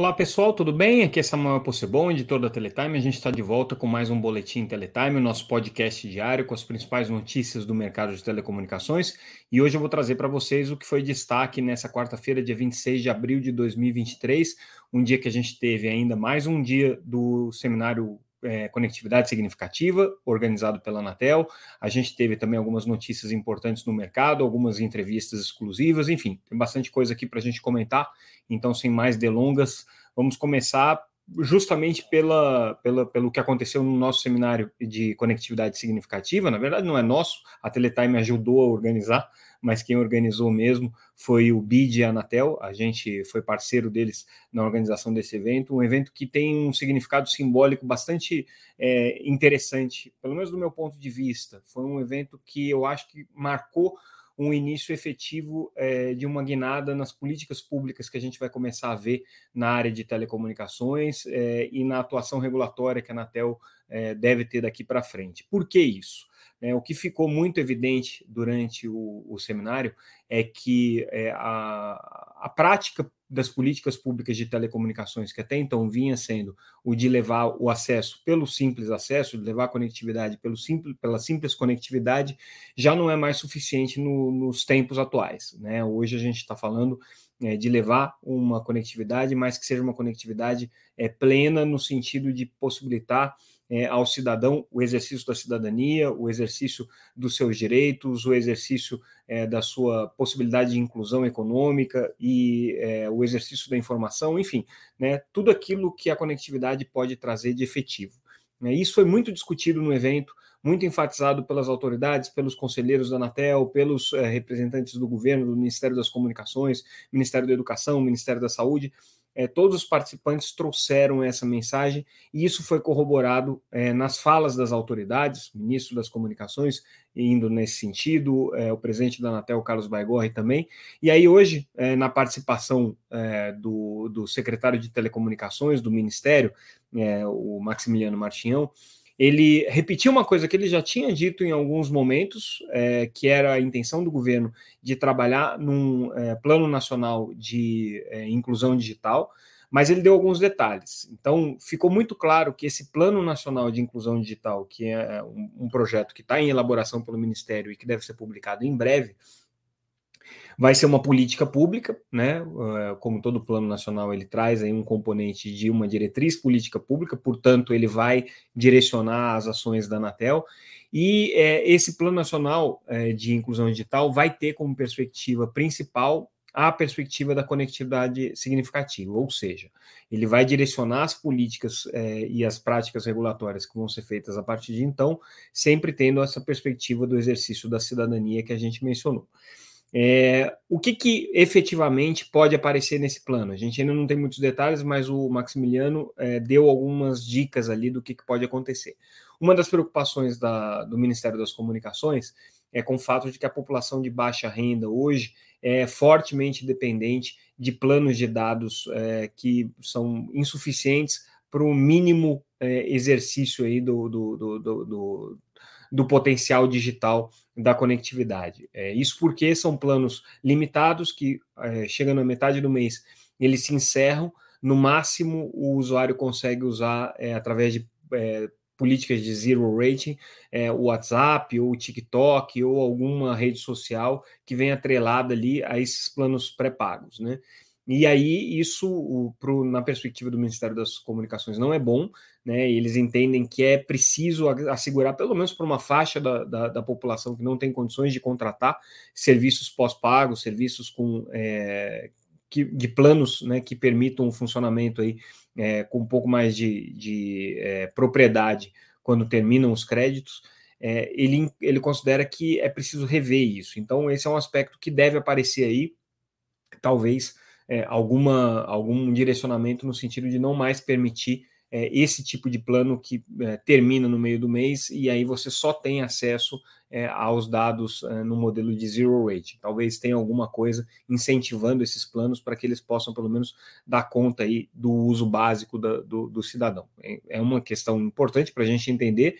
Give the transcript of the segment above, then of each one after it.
Olá pessoal, tudo bem? Aqui é Samuel Possebon, editor da Teletime. A gente está de volta com mais um Boletim Teletime, o nosso podcast diário com as principais notícias do mercado de telecomunicações. E hoje eu vou trazer para vocês o que foi destaque nessa quarta-feira, dia 26 de abril de 2023, um dia que a gente teve ainda mais um dia do seminário é, Conectividade Significativa, organizado pela Anatel. A gente teve também algumas notícias importantes no mercado, algumas entrevistas exclusivas, enfim, tem bastante coisa aqui para a gente comentar. Então, sem mais delongas, vamos começar justamente pela, pela, pelo que aconteceu no nosso seminário de conectividade significativa. Na verdade, não é nosso, a Teletime ajudou a organizar, mas quem organizou mesmo foi o BID e a Anatel. A gente foi parceiro deles na organização desse evento, um evento que tem um significado simbólico bastante é, interessante, pelo menos do meu ponto de vista. Foi um evento que eu acho que marcou um início efetivo é, de uma guinada nas políticas públicas que a gente vai começar a ver na área de telecomunicações é, e na atuação regulatória que a Anatel é, deve ter daqui para frente. Por que isso? O que ficou muito evidente durante o, o seminário é que a, a prática das políticas públicas de telecomunicações, que até então vinha sendo o de levar o acesso pelo simples acesso, de levar a conectividade pelo simples, pela simples conectividade, já não é mais suficiente no, nos tempos atuais. Né? Hoje a gente está falando é, de levar uma conectividade, mas que seja uma conectividade é, plena no sentido de possibilitar é, ao cidadão o exercício da cidadania, o exercício dos seus direitos, o exercício é, da sua possibilidade de inclusão econômica e é, o exercício da informação, enfim, né, tudo aquilo que a conectividade pode trazer de efetivo. Né. Isso foi muito discutido no evento, muito enfatizado pelas autoridades, pelos conselheiros da Anatel, pelos é, representantes do governo, do Ministério das Comunicações, Ministério da Educação, Ministério da Saúde é, todos os participantes trouxeram essa mensagem e isso foi corroborado é, nas falas das autoridades, ministro das Comunicações indo nesse sentido, é, o presidente da Anatel, Carlos Baigorre, também. E aí, hoje, é, na participação é, do, do secretário de Telecomunicações do Ministério, é, o Maximiliano Martinhão, ele repetiu uma coisa que ele já tinha dito em alguns momentos, é, que era a intenção do governo de trabalhar num é, plano nacional de é, inclusão digital, mas ele deu alguns detalhes. Então, ficou muito claro que esse plano nacional de inclusão digital, que é um, um projeto que está em elaboração pelo Ministério e que deve ser publicado em breve, Vai ser uma política pública, né? Eh, como todo plano nacional, ele traz aí um componente de uma diretriz política pública, portanto, ele vai direcionar as ações da Anatel. E é, esse plano nacional é, de inclusão digital vai ter como perspectiva principal a perspectiva da conectividade significativa, ou seja, ele vai direcionar as políticas e as práticas regulatórias que vão ser feitas a partir de então, sempre tendo essa perspectiva do exercício da cidadania que a gente mencionou. É, o que, que efetivamente pode aparecer nesse plano? A gente ainda não tem muitos detalhes, mas o Maximiliano é, deu algumas dicas ali do que, que pode acontecer. Uma das preocupações da, do Ministério das Comunicações é com o fato de que a população de baixa renda hoje é fortemente dependente de planos de dados é, que são insuficientes para o mínimo é, exercício aí do, do, do, do do potencial digital da conectividade. É, isso porque são planos limitados que, é, chegando na metade do mês, eles se encerram. No máximo, o usuário consegue usar é, através de é, políticas de zero rating, é, o WhatsApp ou o TikTok ou alguma rede social que vem atrelada ali a esses planos pré-pagos, né? E aí, isso, o, pro, na perspectiva do Ministério das Comunicações, não é bom, né? Eles entendem que é preciso assegurar, pelo menos para uma faixa da, da, da, população que não tem condições de contratar serviços pós-pagos, serviços com é, que, de planos né, que permitam um funcionamento aí, é, com um pouco mais de, de é, propriedade quando terminam os créditos. É, ele, ele considera que é preciso rever isso. Então, esse é um aspecto que deve aparecer aí, talvez é, alguma, algum direcionamento no sentido de não mais permitir é, esse tipo de plano que é, termina no meio do mês e aí você só tem acesso é, aos dados é, no modelo de zero rate. Talvez tenha alguma coisa incentivando esses planos para que eles possam pelo menos dar conta aí do uso básico da, do, do, cidadão. É, é uma questão importante para a gente entender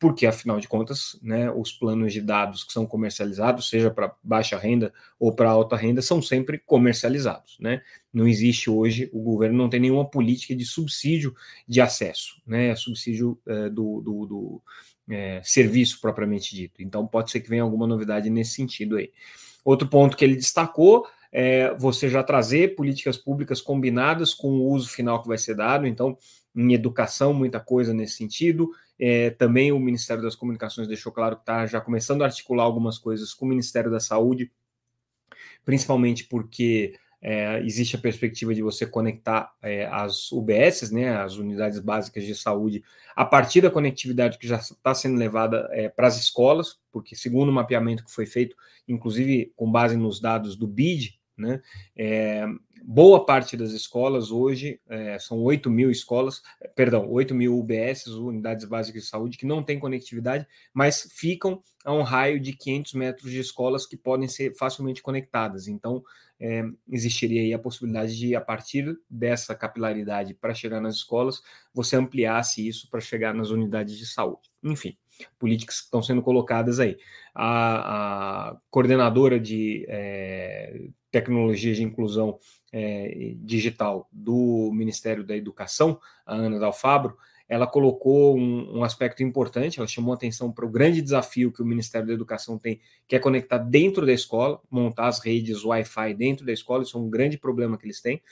porque afinal de contas, né, os planos de dados que são comercializados, seja para baixa renda ou para alta renda, são sempre comercializados, né? Não existe hoje, o governo não tem nenhuma política de subsídio de acesso, né? Subsídio é, do, do, do é, serviço propriamente dito. Então pode ser que venha alguma novidade nesse sentido aí. Outro ponto que ele destacou é você já trazer políticas públicas combinadas com o uso final que vai ser dado. Então, em educação, muita coisa nesse sentido. É, também o Ministério das Comunicações deixou claro que está já começando a articular algumas coisas com o Ministério da Saúde, principalmente porque é, existe a perspectiva de você conectar é, as UBSs, né, as unidades básicas de saúde, a partir da conectividade que já está sendo levada é, para as escolas, porque segundo o mapeamento que foi feito, inclusive com base nos dados do BID, né, é, boa parte das escolas hoje, é, são 8 mil escolas, perdão, 8 mil UBS, unidades básicas de saúde, que não têm conectividade, mas ficam a um raio de 500 metros de escolas que podem ser facilmente conectadas. Então, é, existiria aí a possibilidade de, a partir dessa capilaridade para chegar nas escolas, você ampliasse isso para chegar nas unidades de saúde. Enfim, políticas que estão sendo colocadas aí. A, a coordenadora de é, tecnologia de inclusão é, digital do Ministério da Educação, a Ana Dalfabro, ela colocou um, um, aspecto importante, ela chamou atenção para o grande desafio que o Ministério da Educação tem, que é conectar dentro da escola, montar as redes Wi-Fi dentro da escola, isso é um grande problema que eles têm.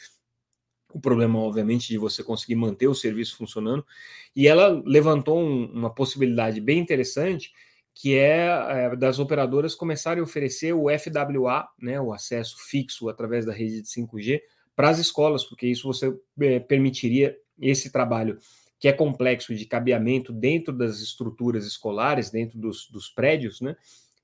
O problema, obviamente, de você conseguir manter o serviço funcionando. E ela levantou um, uma possibilidade bem interessante, que é, é, das operadoras começarem a oferecer o FWA, né, o acesso fixo através da rede de 5G, para as escolas, porque isso você é, permitiria esse trabalho que é complexo de cabeamento dentro das estruturas escolares, dentro dos, dos prédios, né,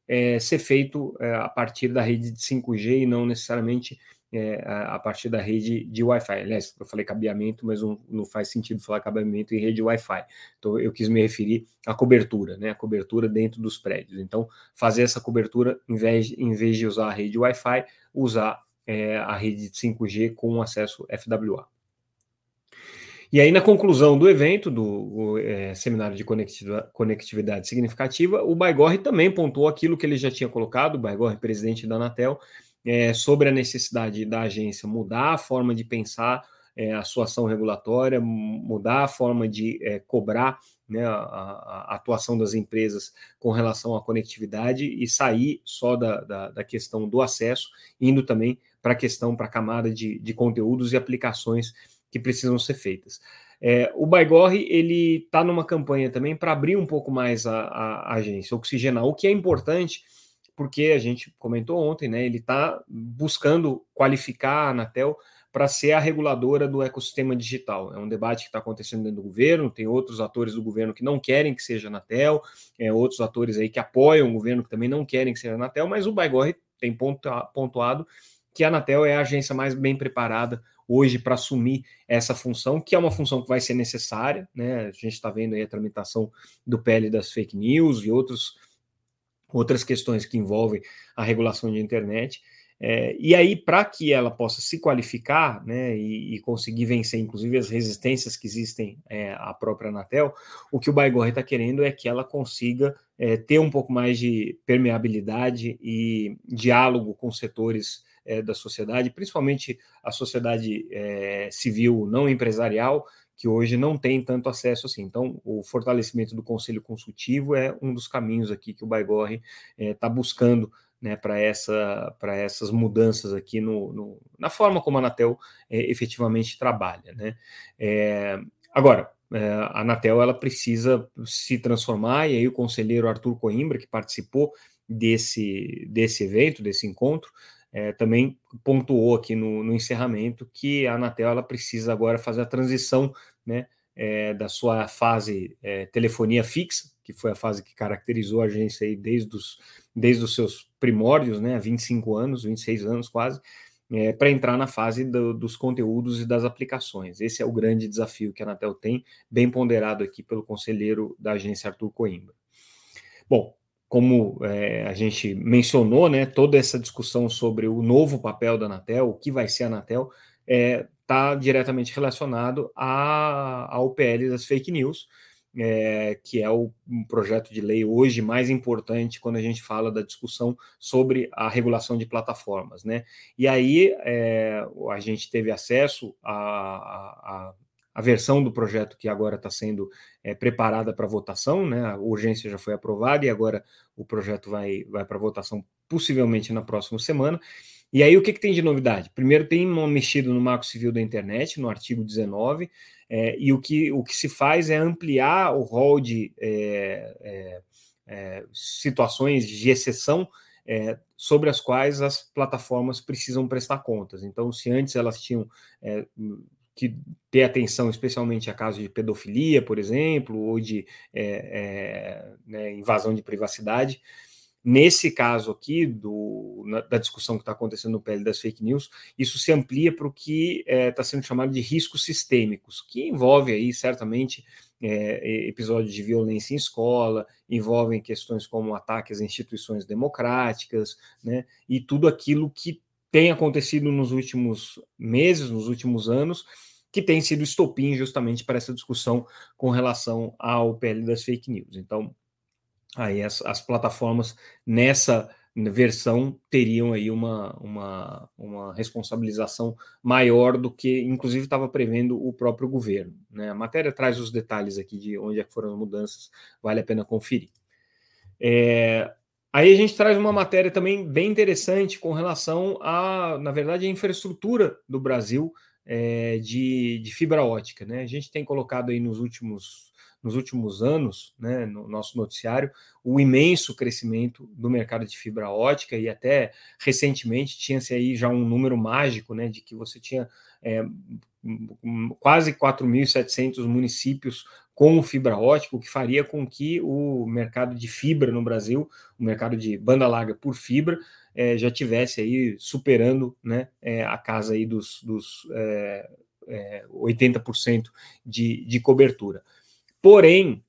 é, ser feito é, a partir da rede de 5G e não necessariamente é, a, partir da rede de Wi-Fi. Aliás, eu falei cabeamento, mas não, não faz sentido falar cabeamento em rede Wi-Fi. Então, eu quis me referir à cobertura, né? A cobertura dentro dos prédios. Então, fazer essa cobertura, em vez, em vez de usar a rede Wi-Fi, usar é, a rede de 5G com acesso FWA. E aí, na conclusão do evento, do é, seminário de conectividade, conectividade significativa, o Baigorre também pontuou aquilo que ele já tinha colocado, o Baigorre, presidente da Anatel, é, sobre a necessidade da agência mudar a forma de pensar é, a sua ação regulatória, mudar a forma de é, cobrar né, a, a, atuação das empresas com relação à conectividade e sair só da, da, da questão do acesso, indo também para a questão, para a camada de, de conteúdos e aplicações que precisam ser feitas. É, o Baigorre ele está numa campanha também para abrir um pouco mais a, a, a agência, oxigenar, o que é importante porque a gente comentou ontem, né? Ele está buscando qualificar a Anatel para ser a reguladora do ecossistema digital. É um debate que está acontecendo dentro do governo, tem outros atores do governo que não querem que seja a Anatel, é, outros atores aí que apoiam o governo que também não querem que seja a Anatel, mas o Baigorre tem pontuado que a Anatel é a agência mais bem preparada hoje para assumir essa função, que é uma função que vai ser necessária, né? A gente está vendo aí a tramitação do PL das fake news e outros outras questões que envolvem a regulação de internet. É, e aí, para que ela possa se qualificar né, e, e, conseguir vencer, inclusive, as resistências que existem é, à própria Anatel, o que o Baigorre está querendo é que ela consiga é, ter um pouco mais de permeabilidade e diálogo com setores é, da sociedade, principalmente a sociedade é, civil não empresarial, que hoje não tem tanto acesso assim. Então, o fortalecimento do conselho consultivo é um dos caminhos aqui que o Baigorre está eh, é, buscando né, para essa, essas mudanças aqui no, no, na forma como a Anatel é, efetivamente trabalha. Né? É, agora, a Anatel ela precisa se transformar, e aí o conselheiro Arthur Coimbra, que participou desse, desse evento, desse encontro, é, também pontuou aqui no, no, encerramento que a Anatel ela precisa agora fazer a transição né, é, da sua fase é, telefonia fixa, que foi a fase que caracterizou a agência aí desde os, desde os seus primórdios, né, há 25 anos, 26 anos quase, é, para entrar na fase do, dos conteúdos e das aplicações. Esse é o grande desafio que a Anatel tem, bem ponderado aqui pelo conselheiro da agência Arthur Coimbra. Bom, como é, a gente mencionou, né, toda essa discussão sobre o novo papel da Anatel, o que vai ser a Anatel, está é, diretamente relacionado à, ao PL das fake news. é, que é o projeto de lei hoje mais importante quando a gente fala da discussão sobre a regulação de plataformas. Né? E aí é, a gente teve acesso a, a, a versão do projeto que agora está sendo é, preparada para votação, né? A urgência já foi aprovada e agora o projeto vai, vai para votação possivelmente na próxima semana. E aí, o que, que, tem de novidade? Primeiro, tem uma mexida no Marco Civil da Internet, no artigo 19, é, e o que, o que se faz é ampliar o rol de é, é, é situações de exceção é, sobre as quais as plataformas precisam prestar contas. Então, se antes elas tinham é, que ter atenção especialmente a casos de pedofilia, por exemplo, ou de né, invasão de privacidade, Nesse caso aqui, do, na, da discussão que está acontecendo no PL das fake news, isso se amplia para o que está é, tá sendo chamado de riscos sistêmicos, que envolve aí certamente é, episódios de violência em escola, envolvem questões como ataques a instituições democráticas, né, e tudo aquilo que tem acontecido nos últimos meses, nos últimos anos, que tem sido estopim justamente para essa discussão com relação ao PL das fake news. Então, aí as, as plataformas nessa versão teriam aí uma, uma, uma responsabilização maior do que, inclusive, estava prevendo o próprio governo. Né? A matéria traz os detalhes aqui de onde é foram as mudanças, vale a pena conferir. É, aí a gente traz uma matéria também bem interessante com relação a, na verdade, a infraestrutura do Brasil é, de, de fibra ótica. Né? A gente tem colocado aí nos últimos nos últimos anos, né, no nosso noticiário, o imenso crescimento do mercado de fibra ótica e até recentemente tinha-se aí já um número mágico, né, de que você tinha é, quase 4.700 municípios com fibra ótica, o que faria com que o mercado de fibra no Brasil, o mercado de banda larga por fibra, é, já tivesse aí superando né, é, a casa aí dos, dos é, 80% é, de, de cobertura. Porém,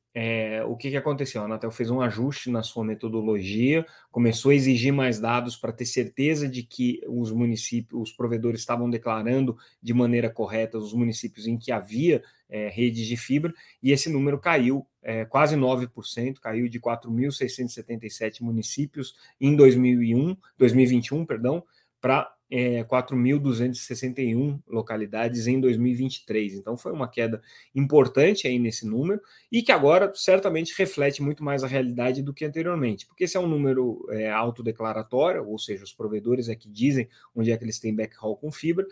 o que, que aconteceu? A Anatel fez um ajuste na sua metodologia, começou a exigir mais dados para ter certeza de que os municípios, os provedores estavam declarando de maneira correta os municípios em que havia é, redes de fibra, e esse número caiu é, quase 9%, caiu de 4.677 municípios em 2001, 2021, perdão, para é, 4.261 localidades em 2023. Então foi uma queda importante aí nesse número e que agora certamente reflete muito mais a realidade do que anteriormente, porque esse é um número é, autodeclaratório, ou seja, os provedores é que dizem onde é que eles têm backhaul com fibra.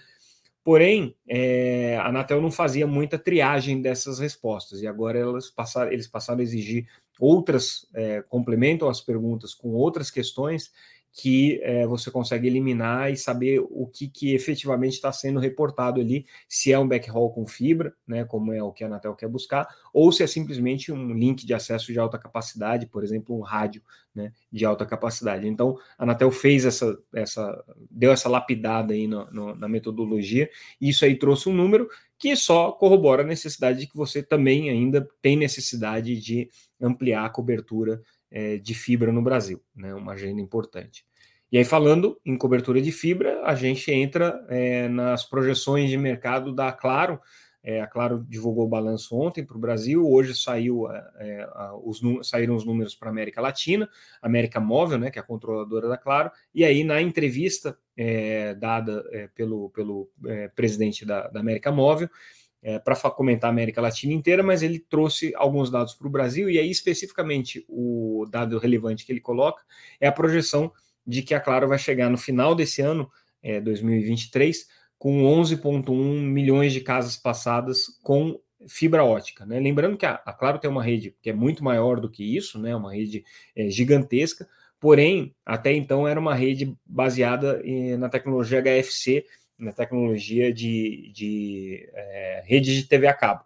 Porém, é, a Anatel não fazia muita triagem dessas respostas. E agora elas passaram, eles passaram a exigir outras, é, complementam as perguntas com outras questões que é, você consegue eliminar e saber o que, que efetivamente está sendo reportado ali, se é um backhaul com fibra, né, como é o que a Anatel quer buscar, ou se é simplesmente um link de acesso de alta capacidade, por exemplo, um rádio né, de alta capacidade. Então, a Anatel fez essa, essa deu essa lapidada aí no, no, na metodologia, e isso aí trouxe um número que só corrobora a necessidade de que você também ainda tem necessidade de ampliar a cobertura é, de fibra no Brasil, né, uma agenda importante. E aí, falando em cobertura de fibra, a gente entra é, nas projeções de mercado da Claro. É, a Claro divulgou o balanço ontem para o Brasil, hoje saiu, é, é os, saíram os números para a América Latina, América Móvel, né, que é a controladora da Claro, e aí na entrevista é, dada é, pelo, pelo presidente da, da América Móvel, é, para comentar a América Latina inteira, mas ele trouxe alguns dados para o Brasil, e aí especificamente o dado relevante que ele coloca é a projeção de que a Claro vai chegar no final desse ano, é, 2023, com 11,1 milhões de casas passadas com fibra ótica. Né? Lembrando que a, a, Claro tem uma rede que é muito maior do que isso, né? uma rede é, gigantesca, porém, até então era uma rede baseada em, na tecnologia HFC, na tecnologia de, de é, rede de TV a cabo,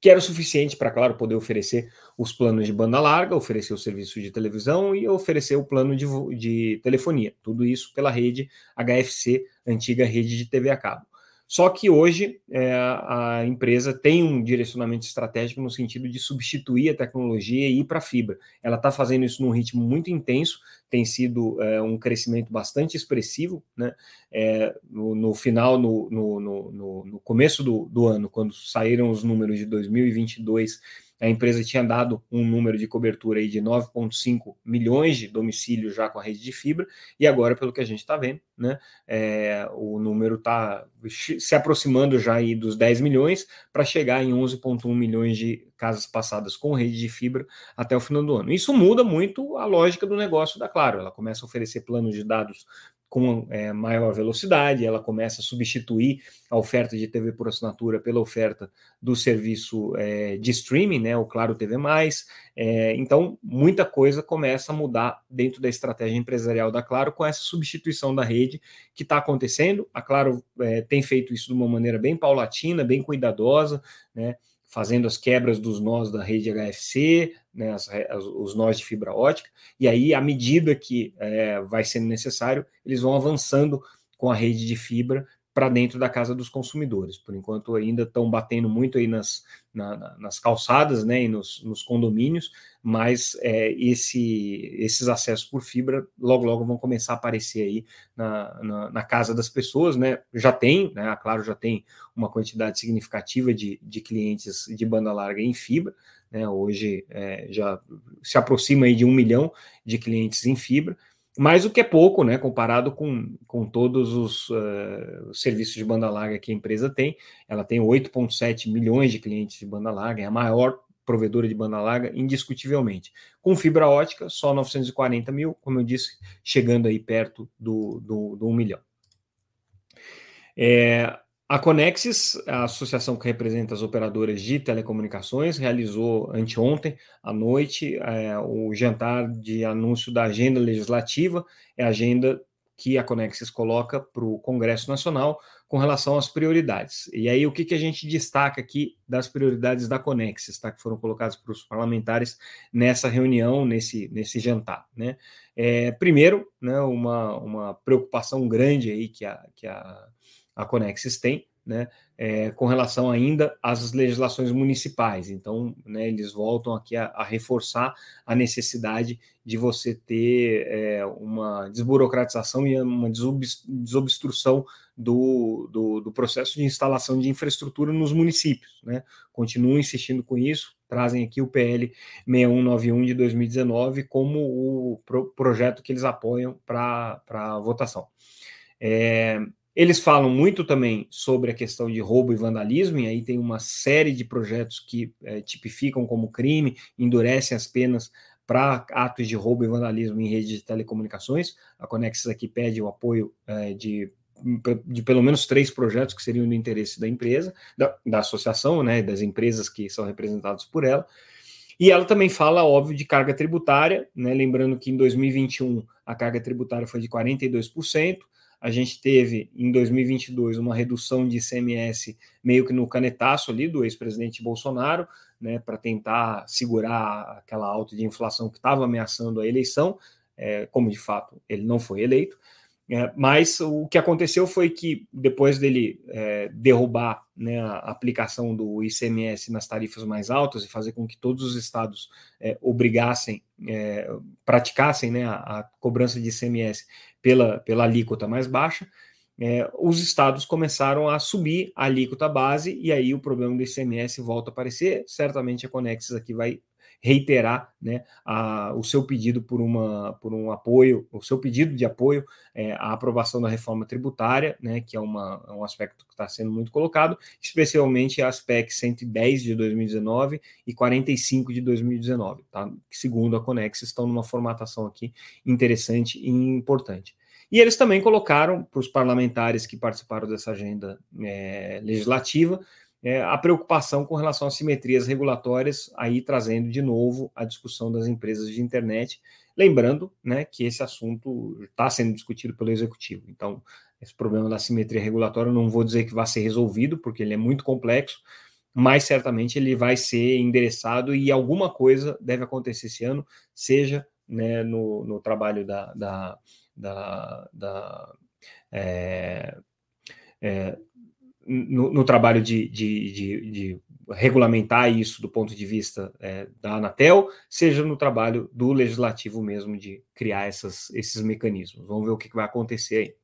que era o suficiente para, claro, poder oferecer os planos de banda larga, oferecer o serviço de televisão e oferecer o plano de, de telefonia. Tudo isso pela rede HFC, antiga rede de TV a cabo. Só que hoje é, a empresa tem um direcionamento estratégico no sentido de substituir a tecnologia e ir para a fibra. Ela está fazendo isso num ritmo muito intenso, tem sido é, um crescimento bastante expressivo. Né? É, no, no, final, no, no, no começo do, do ano, quando saíram os números de 2022, a empresa tinha dado um número de cobertura aí de 9,5 milhões de domicílios já com a rede de fibra, e agora, pelo que a gente está vendo, né, é, o número está se aproximando já aí dos 10 milhões para chegar em 11,1 milhões de casas passadas com rede de fibra até o final do ano. Isso muda muito a lógica do negócio da Claro. Ela começa a oferecer planos de dados com é, maior velocidade, ela começa a substituir a oferta de TV por assinatura pela oferta do serviço é, de streaming, né, o Claro TV+. É, então, muita coisa começa a mudar dentro da estratégia empresarial da Claro com essa substituição da rede que está acontecendo. A Claro é, tem feito isso de uma maneira bem paulatina, bem cuidadosa, né, fazendo as quebras dos nós da rede HFC, né, as, as, os nós de fibra ótica, e aí, à medida que é, vai sendo necessário, eles vão avançando com a rede de fibra para dentro da casa dos consumidores. Por enquanto, ainda estão batendo muito aí nas, na, nas calçadas né, e nos, nos condomínios, mas é, esse, esses acessos por fibra logo, logo vão começar a aparecer aí na, na, na, casa das pessoas. Né? Já tem, né, a Claro já tem uma quantidade significativa de, de clientes de banda larga em fibra, né? hoje é, já se aproxima aí de um milhão de clientes em fibra, mas o que é pouco, né, comparado com, com todos os uh, serviços de banda larga que a empresa tem. Ela tem 8,7 milhões de clientes de banda larga, é a maior provedora de banda larga, indiscutivelmente. Com fibra ótica, só 940 mil, como eu disse, chegando aí perto do, do, do 1 milhão. É, a Conexis, a associação que representa as operadoras de telecomunicações, realizou anteontem à noite é, o jantar de anúncio da agenda legislativa, é a agenda que a Conexis coloca para o Congresso Nacional com relação às prioridades. E aí, o que, que a gente destaca aqui das prioridades da Conexis, tá, que foram colocadas para os parlamentares nessa reunião, nesse, nesse jantar? Né? É, primeiro, né, uma, uma preocupação grande aí que a, que a a Conexis tem, né, é, com relação ainda às legislações municipais. Então, né, eles voltam aqui a, a, reforçar a necessidade de você ter é, uma desburocratização e uma desobstrução do, do, do, processo de instalação de infraestrutura nos municípios. Né? Continuam insistindo com isso, trazem aqui o PL 6191 de 2019 como o pro, projeto que eles apoiam para votação. É, eles falam muito também sobre a questão de roubo e vandalismo, e aí tem uma série de projetos que é, tipificam como crime, endurecem as penas para atos de roubo e vandalismo em redes de telecomunicações. A Conexis aqui pede o apoio é, de, de pelo menos três projetos que seriam do interesse da empresa, da, da associação, né, das empresas que são representadas por ela. E ela também fala, óbvio, de carga tributária, né, lembrando que em 2021 a carga tributária foi de 42%, a gente teve em 2022 uma redução de ICMS meio que no canetaço ali do ex-presidente Bolsonaro, né, para tentar segurar aquela alta de inflação que estava ameaçando a eleição, é, como de fato ele não foi eleito. É, mas o que aconteceu foi que depois dele é, derrubar né, a aplicação do ICMS nas tarifas mais altas e fazer com que todos os estados é, obrigassem, é, praticassem né, a, a, cobrança de ICMS pela, pela alíquota mais baixa, é, os estados começaram a subir a alíquota base e aí o problema do ICMS volta a aparecer. Certamente a Conexis aqui vai reiterar né, a, o seu pedido por, uma, por um apoio, o seu pedido de apoio é, à aprovação da reforma tributária, né, que é uma, é um aspecto que está sendo muito colocado, especialmente as PEC 110 de 2019 e 45 de 2019, tá? que segundo a Conex estão numa formatação aqui interessante e importante. E eles também colocaram para os parlamentares que participaram dessa agenda é, legislativa é, a preocupação com relação às simetrias regulatórias, aí trazendo de novo a discussão das empresas de internet, lembrando né, que esse assunto está sendo discutido pelo executivo. Então, esse problema da simetria regulatória não vou dizer que vai ser resolvido, porque ele é muito complexo, mas certamente ele vai ser endereçado e alguma coisa deve acontecer esse ano, seja né, no, no trabalho da, da, da, da é, é, no, no trabalho de, de, de, de, regulamentar isso do ponto de vista é, da Anatel, seja no trabalho do legislativo mesmo de criar essas, esses mecanismos. Vamos ver o que vai acontecer aí.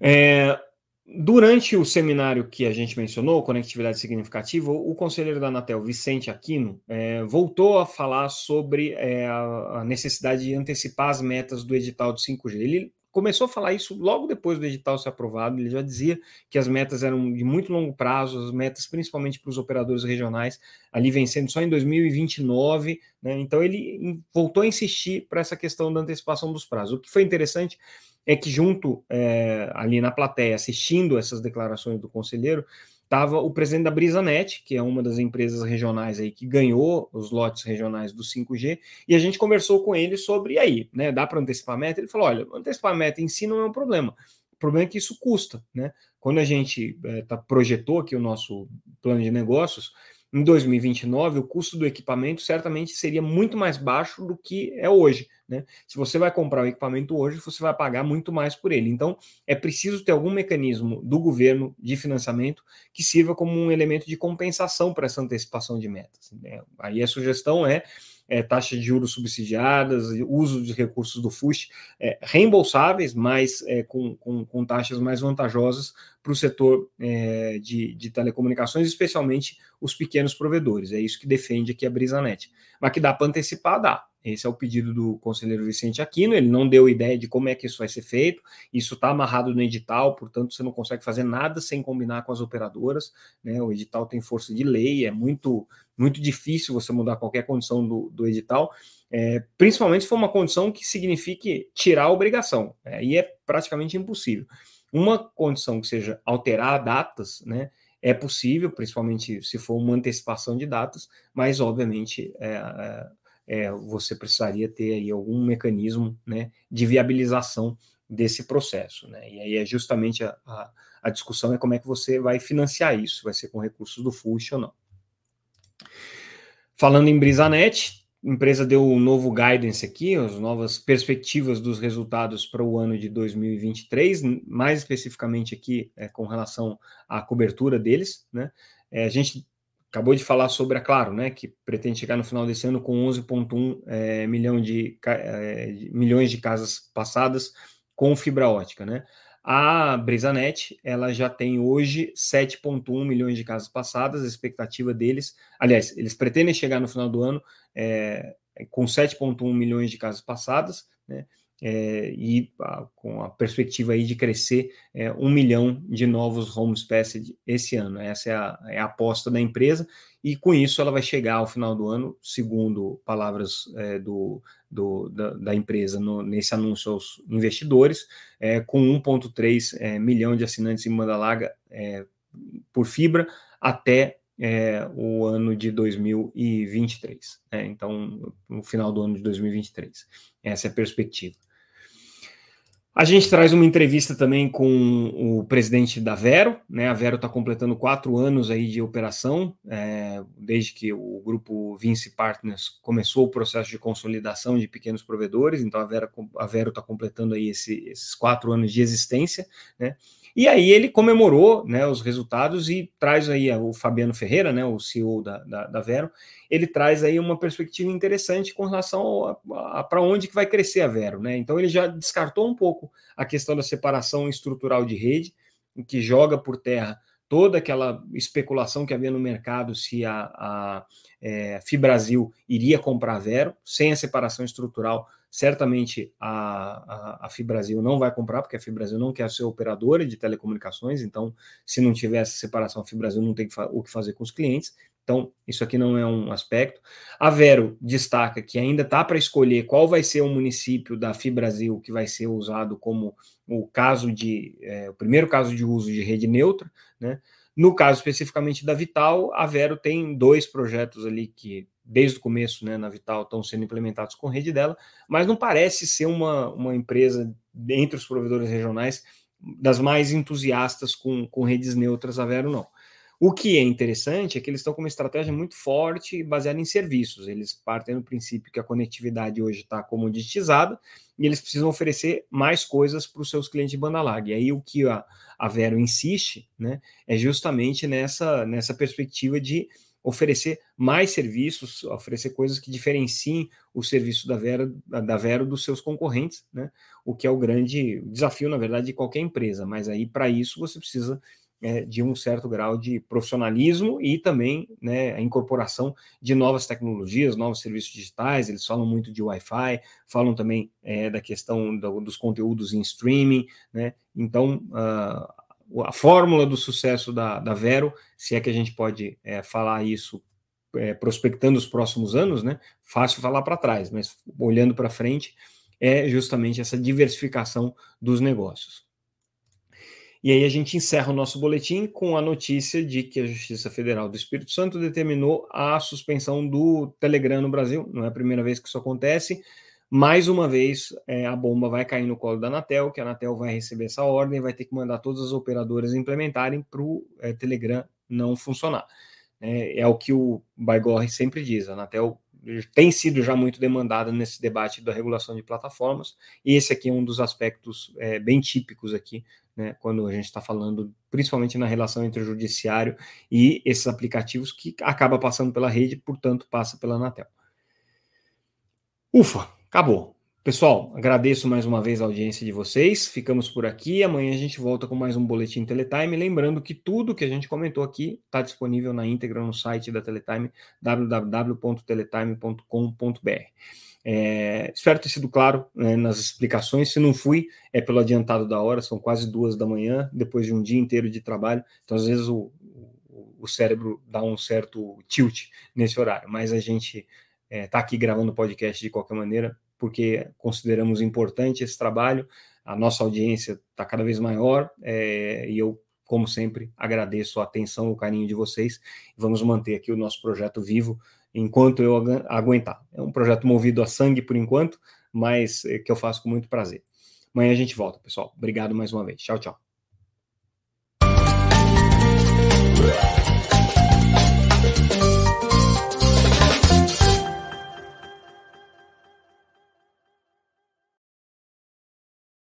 É, Durante o seminário que a gente mencionou, Conectividade Significativa, o conselheiro da Anatel, Vicente Aquino, é, voltou a falar sobre é, a, necessidade de antecipar as metas do edital de 5G. Ele começou a falar isso logo depois do edital ser aprovado. Ele já dizia que as metas eram de muito longo prazo, as metas principalmente para os operadores regionais, ali vencendo só em 2029. Né? Então ele voltou a insistir para essa questão da antecipação dos prazos. O que foi interessante é que junto é, ali na plateia, assistindo essas declarações do conselheiro, estava o presidente da BrisaNet, que é uma das empresas regionais aí que ganhou os lotes regionais do 5G, e a gente conversou com ele sobre, aí, né, dá para antecipar a meta? Ele falou, olha, antecipar a meta em si não é um problema, o problema é que isso custa, né? Quando a gente é, tá, projetou aqui o nosso plano de negócios, em 2029, o custo do equipamento certamente seria muito mais baixo do que é hoje. Né? Se você vai comprar o equipamento hoje, você vai pagar muito mais por ele. Então, é preciso ter algum mecanismo do governo de financiamento que sirva como um elemento de compensação para essa antecipação de metas. Né? Aí a sugestão é é, taxas de juros subsidiadas, uso de recursos do FUST é, reembolsáveis, mas é, com, com, com, taxas mais vantajosas para o setor é, de, de, telecomunicações, especialmente os pequenos provedores. É isso que defende aqui a BrisaNet. Mas que dá para antecipar, dá. Esse é o pedido do conselheiro Vicente Aquino. Ele não deu ideia de como é que isso vai ser feito. Isso está amarrado no edital, portanto, você não consegue fazer nada sem combinar com as operadoras. Né? O edital tem força de lei, é muito, muito difícil você mudar qualquer condição do, do edital, é, principalmente se for uma condição que signifique tirar a obrigação. Né? Aí é praticamente impossível. Uma condição que seja alterar datas, né? É possível, principalmente se for uma antecipação de datas, mas obviamente é, é é, você precisaria ter aí algum mecanismo né, de viabilização desse processo. Né? E aí é justamente a, a, a, discussão é como é que você vai financiar isso, vai ser com recursos do FUSH ou não. Falando em Brisanet, a empresa deu um novo guidance aqui, as novas perspectivas dos resultados para o ano de 2023, mais especificamente aqui é, com relação à cobertura deles. Né? É, a gente acabou de falar sobre a Claro, né, que pretende chegar no final desse ano com 11,1 é, milhão de, é, milhões de casas passadas com fibra ótica, né? A Brisanet, ela já tem hoje 7,1 milhões de casas passadas, a expectativa deles, aliás, eles pretendem chegar no final do ano é, com 7,1 milhões de casas passadas, né? É, e a, com a perspectiva aí de crescer é, um milhão de novos homes passed esse ano. Essa é a, é a, aposta da empresa, e com isso ela vai chegar ao final do ano, segundo palavras é, do, do da, da, empresa no, nesse anúncio aos investidores, é, com 1,3 é, milhão de assinantes em banda larga por fibra até é, o ano de 2023. Né? Então, no final do ano de 2023. Essa é a perspectiva. A gente traz uma entrevista também com o presidente da Vero, né? A Vero está completando quatro anos aí de operação, é, desde que o grupo Vinci Partners começou o processo de consolidação de pequenos provedores. Então a Vero a Vero está completando aí esse, esses quatro anos de existência, né? E aí ele comemorou né, os resultados e traz aí o Fabiano Ferreira, né, o CEO da, da, da Vero, ele traz aí uma perspectiva interessante com relação a, a para onde que vai crescer a Vero. Né? Então ele já descartou um pouco a questão da separação estrutural de rede, que joga por terra toda aquela especulação que havia no mercado se a, a é, Fibrasil iria comprar a Vero, sem a separação estrutural, certamente a, a, a Fibrasil não vai comprar, porque a Fibrasil não quer ser operadora de telecomunicações, então, se não tiver essa separação, a Fibrasil não tem o que fazer com os clientes. Então, isso aqui não é um aspecto. A Vero destaca que ainda está para escolher qual vai ser o município da Fibrasil que vai ser usado como o caso de é, o primeiro caso de uso de rede neutra, né? No caso especificamente da Vital, a Vero tem dois projetos ali que, desde o começo, né, na Vital, estão sendo implementados com rede dela, mas não parece ser uma, uma empresa, entre os provedores regionais, das mais entusiastas com, com redes neutras, a Vero não. O que é interessante é que eles estão com uma estratégia muito forte baseada em serviços. Eles partem do princípio que a conectividade hoje está comoditizada e eles precisam oferecer mais coisas para os seus clientes de banda larga. E aí o que a, a Vero insiste né, é justamente nessa, nessa perspectiva de oferecer mais serviços, oferecer coisas que diferenciem o serviço da Vero, da Vero dos seus concorrentes, né? O que é o grande desafio, na verdade, de qualquer empresa. Mas aí, para isso, você precisa é, de um certo grau de profissionalismo e também né, a incorporação de novas tecnologias, novos serviços digitais. Eles falam muito de Wi-Fi, falam também é, da questão do, dos conteúdos em streaming. Né? Então, uh, a fórmula do sucesso da, da Vero, se é que a gente pode é, falar isso é, prospectando os próximos anos, né? Fácil falar para trás, mas olhando para frente, é justamente essa diversificação dos negócios. E aí a gente encerra o nosso boletim com a notícia de que a Justiça Federal do Espírito Santo determinou a suspensão do Telegram no Brasil. Não é a primeira vez que isso acontece. Mais uma vez, é, a bomba vai cair no colo da Anatel, que a Anatel vai receber essa ordem, vai ter que mandar todas as operadoras implementarem para o é, Telegram não funcionar. É, é, o que o Baigorre sempre diz. A Anatel tem sido já muito demandada nesse debate da regulação de plataformas, e esse aqui é um dos aspectos é, bem típicos aqui, né, quando a gente está falando, principalmente na relação entre o judiciário e esses aplicativos que acaba passando pela rede, portanto, passa pela Anatel. Ufa, acabou. Pessoal, agradeço mais uma vez a audiência de vocês. Ficamos por aqui. Amanhã a gente volta com mais um Boletim Teletime. Lembrando que tudo que a gente comentou aqui está disponível na íntegra no site da Teletime, www.teletime.com.br. É, espero ter sido claro né, nas explicações. Se não fui, é pelo adiantado da hora, são quase duas da manhã, depois de um dia inteiro de trabalho. Então, às vezes, o, o, cérebro dá um certo tilt nesse horário. Mas a gente está é, tá aqui gravando o podcast de qualquer maneira porque consideramos importante esse trabalho. A nossa audiência está cada vez maior é, e eu, como sempre, agradeço a atenção, o carinho de vocês. Vamos manter aqui o nosso projeto vivo enquanto eu aguentar. É um projeto movido a sangue por enquanto, mas é, que eu faço com muito prazer. Amanhã a gente volta, pessoal. Obrigado mais uma vez. Tchau, tchau.